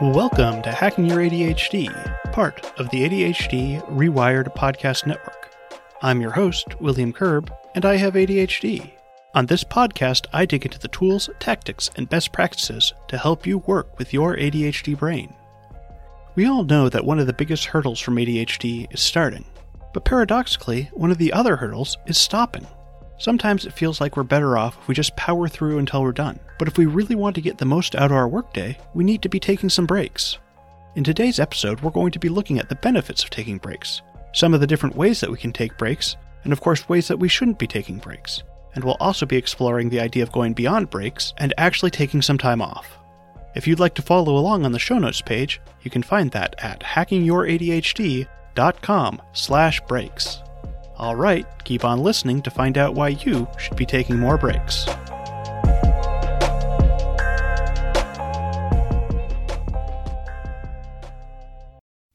Welcome to Hacking Your ADHD, part of the ADHD Rewired Podcast Network. I'm your host, William Curb, and I have ADHD. On this podcast, I dig into the tools, tactics, and best practices to help you work with your ADHD brain. We all know that one of the biggest hurdles from ADHD is starting, but paradoxically, one of the other hurdles is stopping. Sometimes it feels like we're better off if we just power through until we're done. But if we really want to get the most out of our workday, we need to be taking some breaks. In today's episode, we're going to be looking at the benefits of taking breaks, some of the different ways that we can take breaks, and of course, ways that we shouldn't be taking breaks. And we'll also be exploring the idea of going beyond breaks and actually taking some time off. If you'd like to follow along on the show notes page, you can find that at hackingyouradhd.com slash breaks. All right, keep on listening to find out why you should be taking more breaks.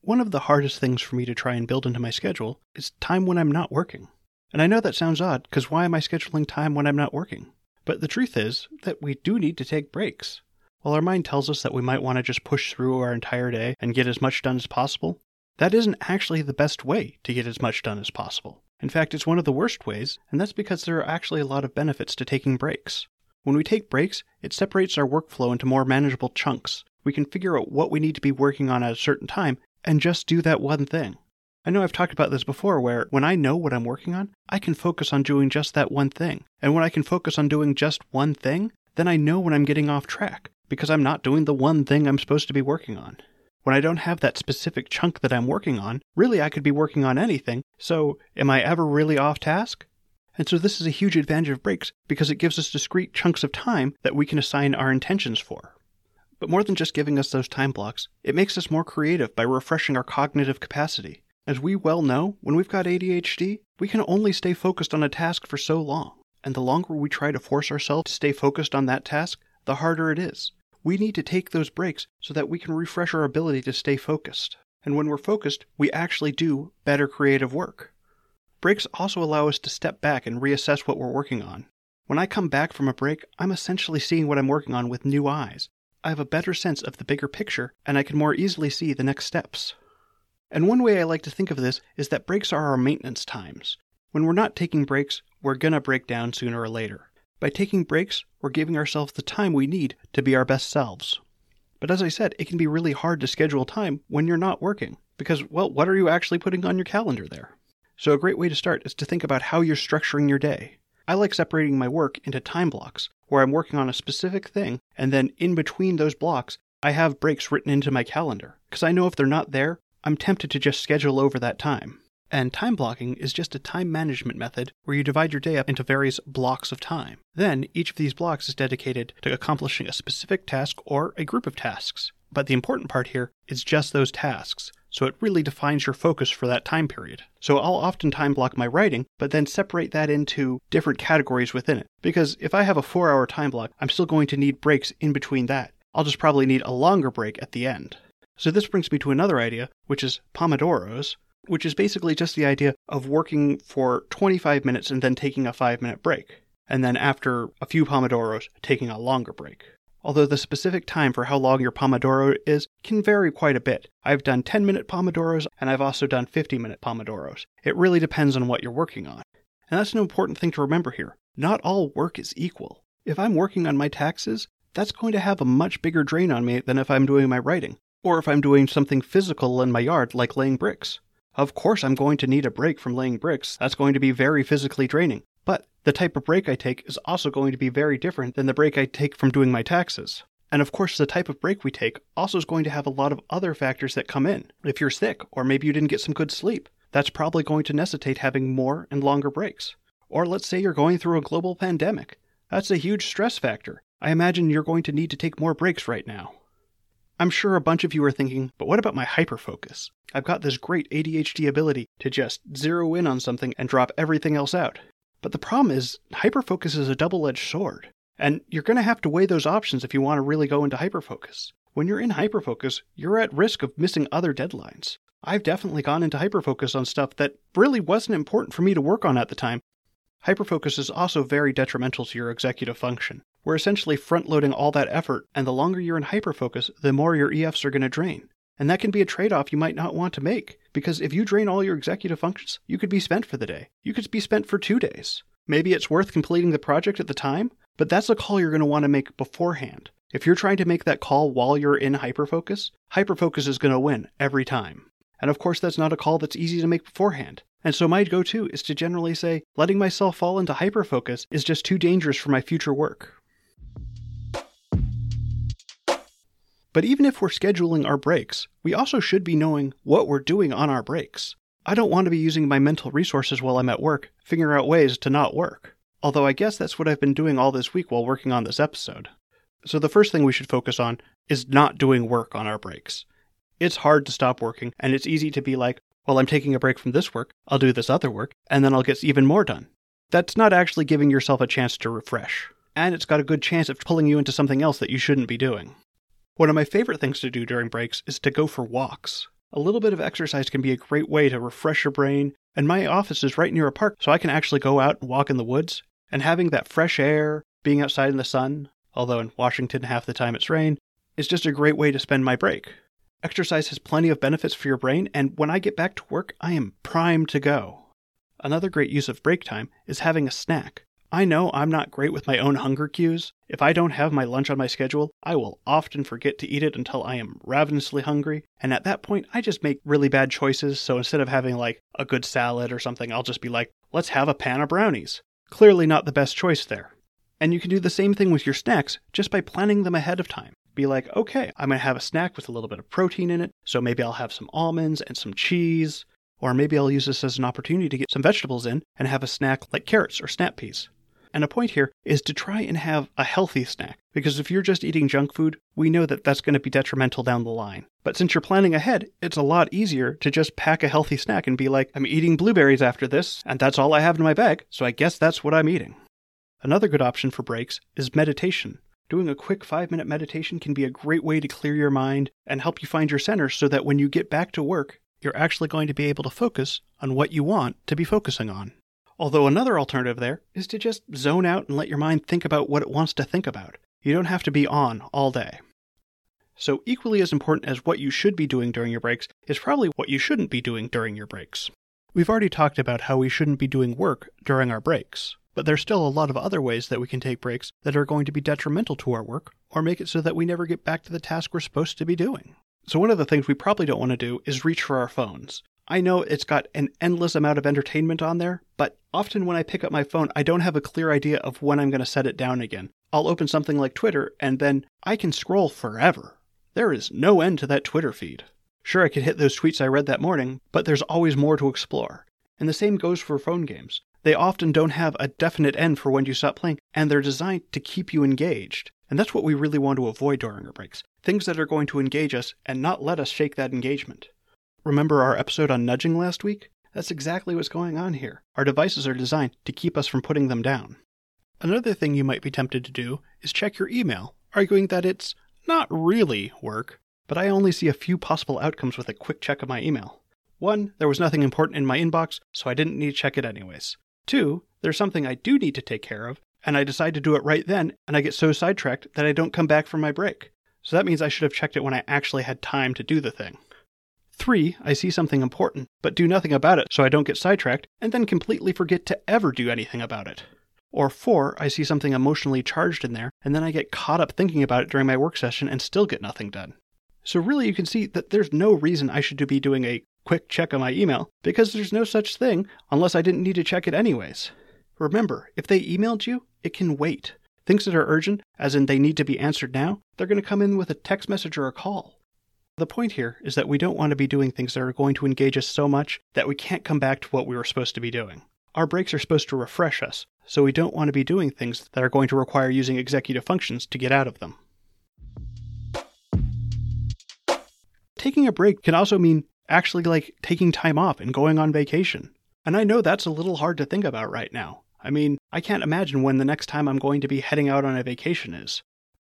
One of the hardest things for me to try and build into my schedule is time when I'm not working. And I know that sounds odd, because why am I scheduling time when I'm not working? But the truth is that we do need to take breaks. While our mind tells us that we might want to just push through our entire day and get as much done as possible, that isn't actually the best way to get as much done as possible. In fact, it's one of the worst ways, and that's because there are actually a lot of benefits to taking breaks. When we take breaks, it separates our workflow into more manageable chunks. We can figure out what we need to be working on at a certain time and just do that one thing. I know I've talked about this before where when I know what I'm working on, I can focus on doing just that one thing. And when I can focus on doing just one thing, then I know when I'm getting off track because I'm not doing the one thing I'm supposed to be working on. When I don't have that specific chunk that I'm working on, really I could be working on anything, so am I ever really off task? And so this is a huge advantage of breaks because it gives us discrete chunks of time that we can assign our intentions for. But more than just giving us those time blocks, it makes us more creative by refreshing our cognitive capacity. As we well know, when we've got ADHD, we can only stay focused on a task for so long. And the longer we try to force ourselves to stay focused on that task, the harder it is we need to take those breaks so that we can refresh our ability to stay focused. And when we're focused, we actually do better creative work. Breaks also allow us to step back and reassess what we're working on. When I come back from a break, I'm essentially seeing what I'm working on with new eyes. I have a better sense of the bigger picture, and I can more easily see the next steps. And one way I like to think of this is that breaks are our maintenance times. When we're not taking breaks, we're gonna break down sooner or later. By taking breaks, we're giving ourselves the time we need to be our best selves. But as I said, it can be really hard to schedule time when you're not working, because, well, what are you actually putting on your calendar there? So, a great way to start is to think about how you're structuring your day. I like separating my work into time blocks, where I'm working on a specific thing, and then in between those blocks, I have breaks written into my calendar, because I know if they're not there, I'm tempted to just schedule over that time. And time blocking is just a time management method where you divide your day up into various blocks of time. Then each of these blocks is dedicated to accomplishing a specific task or a group of tasks. But the important part here is just those tasks, so it really defines your focus for that time period. So I'll often time block my writing, but then separate that into different categories within it. Because if I have a four hour time block, I'm still going to need breaks in between that. I'll just probably need a longer break at the end. So this brings me to another idea, which is Pomodoros, which is basically just the idea of working for 25 minutes and then taking a 5 minute break, and then after a few Pomodoros, taking a longer break. Although the specific time for how long your Pomodoro is can vary quite a bit. I've done 10 minute Pomodoros and I've also done 50 minute Pomodoros. It really depends on what you're working on. And that's an important thing to remember here. Not all work is equal. If I'm working on my taxes, that's going to have a much bigger drain on me than if I'm doing my writing, or if I'm doing something physical in my yard like laying bricks. Of course, I'm going to need a break from laying bricks. That's going to be very physically draining. But the type of break I take is also going to be very different than the break I take from doing my taxes. And of course, the type of break we take also is going to have a lot of other factors that come in. If you're sick, or maybe you didn't get some good sleep, that's probably going to necessitate having more and longer breaks. Or let's say you're going through a global pandemic. That's a huge stress factor. I imagine you're going to need to take more breaks right now. I'm sure a bunch of you are thinking, but what about my hyperfocus? I've got this great ADHD ability to just zero in on something and drop everything else out. But the problem is, hyperfocus is a double edged sword. And you're going to have to weigh those options if you want to really go into hyperfocus. When you're in hyperfocus, you're at risk of missing other deadlines. I've definitely gone into hyperfocus on stuff that really wasn't important for me to work on at the time. Hyperfocus is also very detrimental to your executive function. We're essentially front loading all that effort, and the longer you're in hyperfocus, the more your EFs are going to drain. And that can be a trade off you might not want to make, because if you drain all your executive functions, you could be spent for the day. You could be spent for two days. Maybe it's worth completing the project at the time, but that's a call you're going to want to make beforehand. If you're trying to make that call while you're in hyperfocus, hyperfocus is going to win every time. And of course, that's not a call that's easy to make beforehand. And so my go to is to generally say, letting myself fall into hyperfocus is just too dangerous for my future work. But even if we're scheduling our breaks, we also should be knowing what we're doing on our breaks. I don't want to be using my mental resources while I'm at work, figuring out ways to not work. Although I guess that's what I've been doing all this week while working on this episode. So the first thing we should focus on is not doing work on our breaks. It's hard to stop working, and it's easy to be like, well, I'm taking a break from this work, I'll do this other work, and then I'll get even more done. That's not actually giving yourself a chance to refresh. And it's got a good chance of pulling you into something else that you shouldn't be doing. One of my favorite things to do during breaks is to go for walks. A little bit of exercise can be a great way to refresh your brain, and my office is right near a park, so I can actually go out and walk in the woods. And having that fresh air, being outside in the sun, although in Washington half the time it's rain, is just a great way to spend my break. Exercise has plenty of benefits for your brain, and when I get back to work, I am primed to go. Another great use of break time is having a snack. I know I'm not great with my own hunger cues. If I don't have my lunch on my schedule, I will often forget to eat it until I am ravenously hungry, and at that point, I just make really bad choices. So instead of having like a good salad or something, I'll just be like, let's have a pan of brownies. Clearly not the best choice there. And you can do the same thing with your snacks just by planning them ahead of time. Be like, okay, I'm going to have a snack with a little bit of protein in it, so maybe I'll have some almonds and some cheese. Or maybe I'll use this as an opportunity to get some vegetables in and have a snack like carrots or snap peas. And a point here is to try and have a healthy snack, because if you're just eating junk food, we know that that's going to be detrimental down the line. But since you're planning ahead, it's a lot easier to just pack a healthy snack and be like, I'm eating blueberries after this, and that's all I have in my bag, so I guess that's what I'm eating. Another good option for breaks is meditation. Doing a quick five minute meditation can be a great way to clear your mind and help you find your center so that when you get back to work, you're actually going to be able to focus on what you want to be focusing on. Although another alternative there is to just zone out and let your mind think about what it wants to think about. You don't have to be on all day. So, equally as important as what you should be doing during your breaks is probably what you shouldn't be doing during your breaks. We've already talked about how we shouldn't be doing work during our breaks, but there's still a lot of other ways that we can take breaks that are going to be detrimental to our work or make it so that we never get back to the task we're supposed to be doing. So, one of the things we probably don't want to do is reach for our phones. I know it's got an endless amount of entertainment on there, but often when I pick up my phone, I don't have a clear idea of when I'm going to set it down again. I'll open something like Twitter, and then I can scroll forever. There is no end to that Twitter feed. Sure, I could hit those tweets I read that morning, but there's always more to explore. And the same goes for phone games. They often don't have a definite end for when you stop playing, and they're designed to keep you engaged. And that's what we really want to avoid during our breaks things that are going to engage us and not let us shake that engagement. Remember our episode on nudging last week? That's exactly what's going on here. Our devices are designed to keep us from putting them down. Another thing you might be tempted to do is check your email, arguing that it's not really work, but I only see a few possible outcomes with a quick check of my email. One, there was nothing important in my inbox, so I didn't need to check it anyways. Two, there's something I do need to take care of, and I decide to do it right then, and I get so sidetracked that I don't come back from my break. So that means I should have checked it when I actually had time to do the thing. Three, I see something important, but do nothing about it so I don't get sidetracked, and then completely forget to ever do anything about it. Or four, I see something emotionally charged in there, and then I get caught up thinking about it during my work session and still get nothing done. So, really, you can see that there's no reason I should be doing a quick check on my email because there's no such thing unless I didn't need to check it anyways. Remember, if they emailed you, it can wait. Things that are urgent, as in they need to be answered now, they're going to come in with a text message or a call. The point here is that we don't want to be doing things that are going to engage us so much that we can't come back to what we were supposed to be doing. Our breaks are supposed to refresh us, so we don't want to be doing things that are going to require using executive functions to get out of them. Taking a break can also mean actually like taking time off and going on vacation. And I know that's a little hard to think about right now. I mean, I can't imagine when the next time I'm going to be heading out on a vacation is.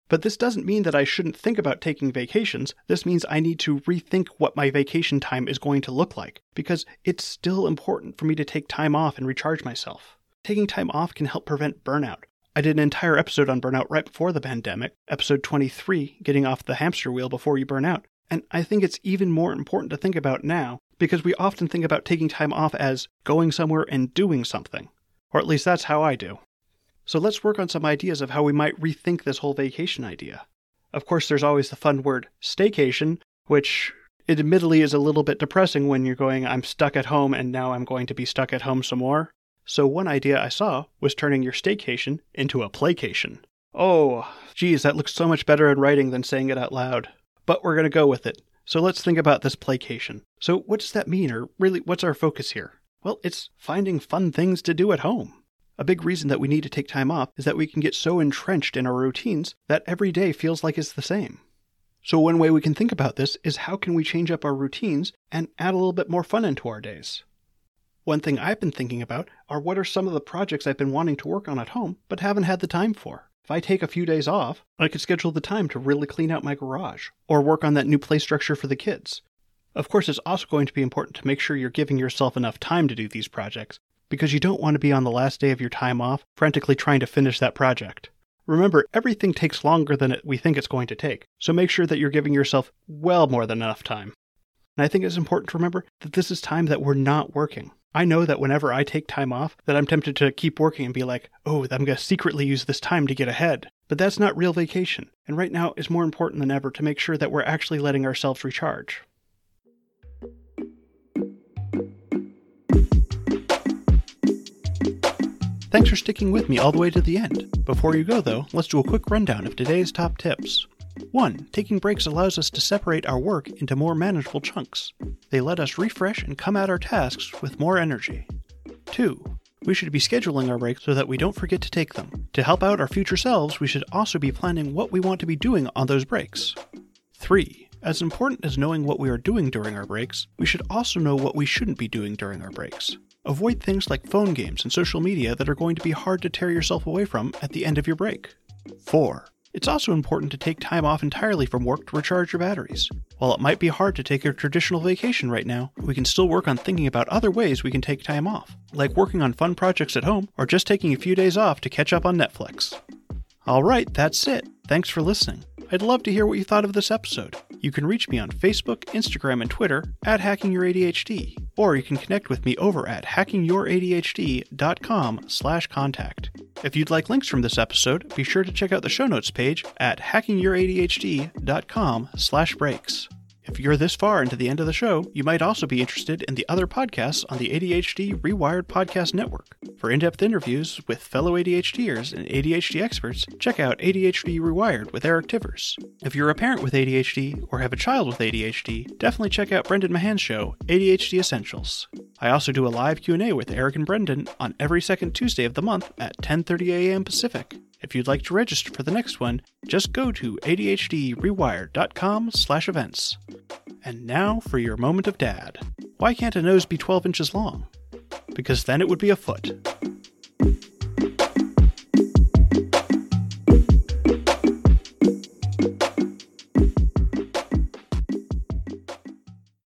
But this doesn't mean that I shouldn't think about taking vacations. This means I need to rethink what my vacation time is going to look like, because it's still important for me to take time off and recharge myself. Taking time off can help prevent burnout. I did an entire episode on burnout right before the pandemic, episode 23, Getting Off the Hamster Wheel Before You Burn Out. And I think it's even more important to think about now because we often think about taking time off as going somewhere and doing something. Or at least that's how I do. So let's work on some ideas of how we might rethink this whole vacation idea. Of course, there's always the fun word staycation, which admittedly is a little bit depressing when you're going, I'm stuck at home and now I'm going to be stuck at home some more. So, one idea I saw was turning your staycation into a playcation. Oh, geez, that looks so much better in writing than saying it out loud. But we're going to go with it. So, let's think about this playcation. So, what does that mean, or really, what's our focus here? Well, it's finding fun things to do at home. A big reason that we need to take time off is that we can get so entrenched in our routines that every day feels like it's the same. So, one way we can think about this is how can we change up our routines and add a little bit more fun into our days? One thing I've been thinking about are what are some of the projects I've been wanting to work on at home but haven't had the time for. If I take a few days off, I could schedule the time to really clean out my garage or work on that new play structure for the kids. Of course, it's also going to be important to make sure you're giving yourself enough time to do these projects because you don't want to be on the last day of your time off frantically trying to finish that project. Remember, everything takes longer than we think it's going to take, so make sure that you're giving yourself well more than enough time. And I think it's important to remember that this is time that we're not working. I know that whenever I take time off, that I'm tempted to keep working and be like, oh, I'm going to secretly use this time to get ahead. But that's not real vacation. And right now, is more important than ever to make sure that we're actually letting ourselves recharge. Thanks for sticking with me all the way to the end. Before you go, though, let's do a quick rundown of today's top tips. 1. Taking breaks allows us to separate our work into more manageable chunks. They let us refresh and come at our tasks with more energy. 2. We should be scheduling our breaks so that we don't forget to take them. To help out our future selves, we should also be planning what we want to be doing on those breaks. 3. As important as knowing what we are doing during our breaks, we should also know what we shouldn't be doing during our breaks. Avoid things like phone games and social media that are going to be hard to tear yourself away from at the end of your break. 4. It's also important to take time off entirely from work to recharge your batteries. While it might be hard to take a traditional vacation right now, we can still work on thinking about other ways we can take time off, like working on fun projects at home or just taking a few days off to catch up on Netflix. Alright, that's it. Thanks for listening. I'd love to hear what you thought of this episode. You can reach me on Facebook, Instagram, and Twitter at HackingYourADHD, or you can connect with me over at hackingYourADHD.com slash contact. If you'd like links from this episode, be sure to check out the show notes page at hackingYourADHD.com slash breaks. If you're this far into the end of the show, you might also be interested in the other podcasts on the ADHD Rewired Podcast Network. For in depth interviews with fellow ADHDers and ADHD experts, check out ADHD Rewired with Eric Tivers. If you're a parent with ADHD or have a child with ADHD, definitely check out Brendan Mahan's show, ADHD Essentials. I also do a live Q&A with Eric and Brendan on every second Tuesday of the month at 10:30 a.m. Pacific. If you'd like to register for the next one, just go to adhdrewired.com/events. And now for your moment of dad. Why can't a nose be 12 inches long? Because then it would be a foot.